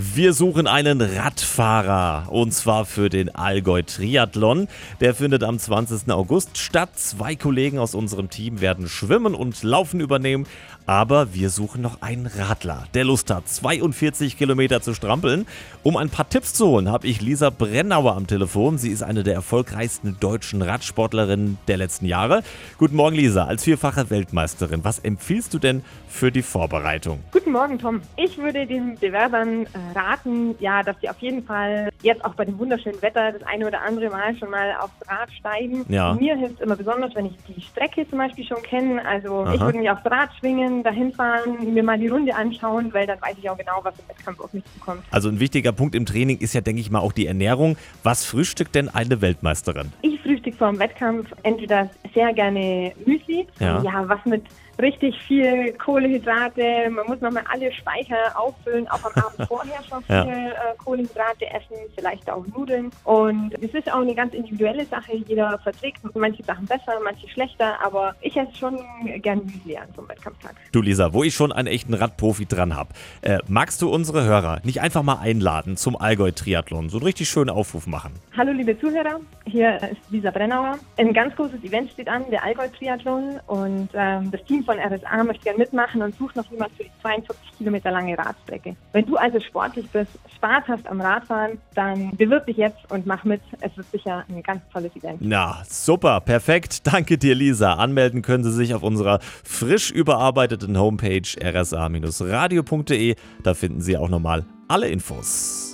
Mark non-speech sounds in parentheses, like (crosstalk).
Wir suchen einen Radfahrer und zwar für den Allgäu Triathlon. Der findet am 20. August statt. Zwei Kollegen aus unserem Team werden Schwimmen und Laufen übernehmen. Aber wir suchen noch einen Radler, der Lust hat, 42 Kilometer zu strampeln. Um ein paar Tipps zu holen, habe ich Lisa Brennauer am Telefon. Sie ist eine der erfolgreichsten deutschen Radsportlerinnen der letzten Jahre. Guten Morgen, Lisa. Als vierfache Weltmeisterin, was empfiehlst du denn für die Vorbereitung? Guten Morgen, Tom. Ich würde den Bewerbern äh, raten, ja, dass sie auf jeden Fall jetzt auch bei dem wunderschönen Wetter das eine oder andere Mal schon mal aufs Rad steigen. Ja. Mir hilft immer besonders, wenn ich die Strecke zum Beispiel schon kenne. Also Aha. ich würde mich aufs Rad schwingen, dahin fahren, mir mal die Runde anschauen, weil dann weiß ich auch genau, was im Wettkampf auf mich zukommt. Also ein wichtiger Punkt im Training ist ja, denke ich mal, auch die Ernährung. Was frühstückt denn eine Weltmeisterin? Ich frühstück vor dem Wettkampf entweder sehr gerne Müsli, Ja. was mit richtig viel Kohlenhydrate. Man muss nochmal alle Speicher auffüllen, auch am Abend (laughs) vorher schon viel Ja. äh, Kohlenhydrate essen, vielleicht auch Nudeln. Und es ist auch eine ganz individuelle Sache. Jeder verträgt manche Sachen besser, manche schlechter, aber ich esse schon gern Müsli an so einem Wettkampftag. Du Lisa, wo ich schon einen echten Radprofi dran habe, äh, magst du unsere Hörer nicht einfach mal einladen zum Allgäu Triathlon? So einen richtig schönen Aufruf machen. Hallo liebe Zuhörer, hier ist Lisa Brennauer. Ein ganz großes Event steht an, der Allgäu Triathlon und ähm, das Team von RSA möchte gerne mitmachen und sucht noch jemand für die 42 Kilometer lange Radstrecke. Wenn du also sportlich bist, Spaß hast am Radfahren, dann bewirb dich jetzt und mach mit. Es wird sicher ein ganz tolles Event. Na, super, perfekt. Danke dir, Lisa. Anmelden können Sie sich auf unserer frisch überarbeiteten Homepage rsa-radio.de. Da finden Sie auch nochmal alle Infos.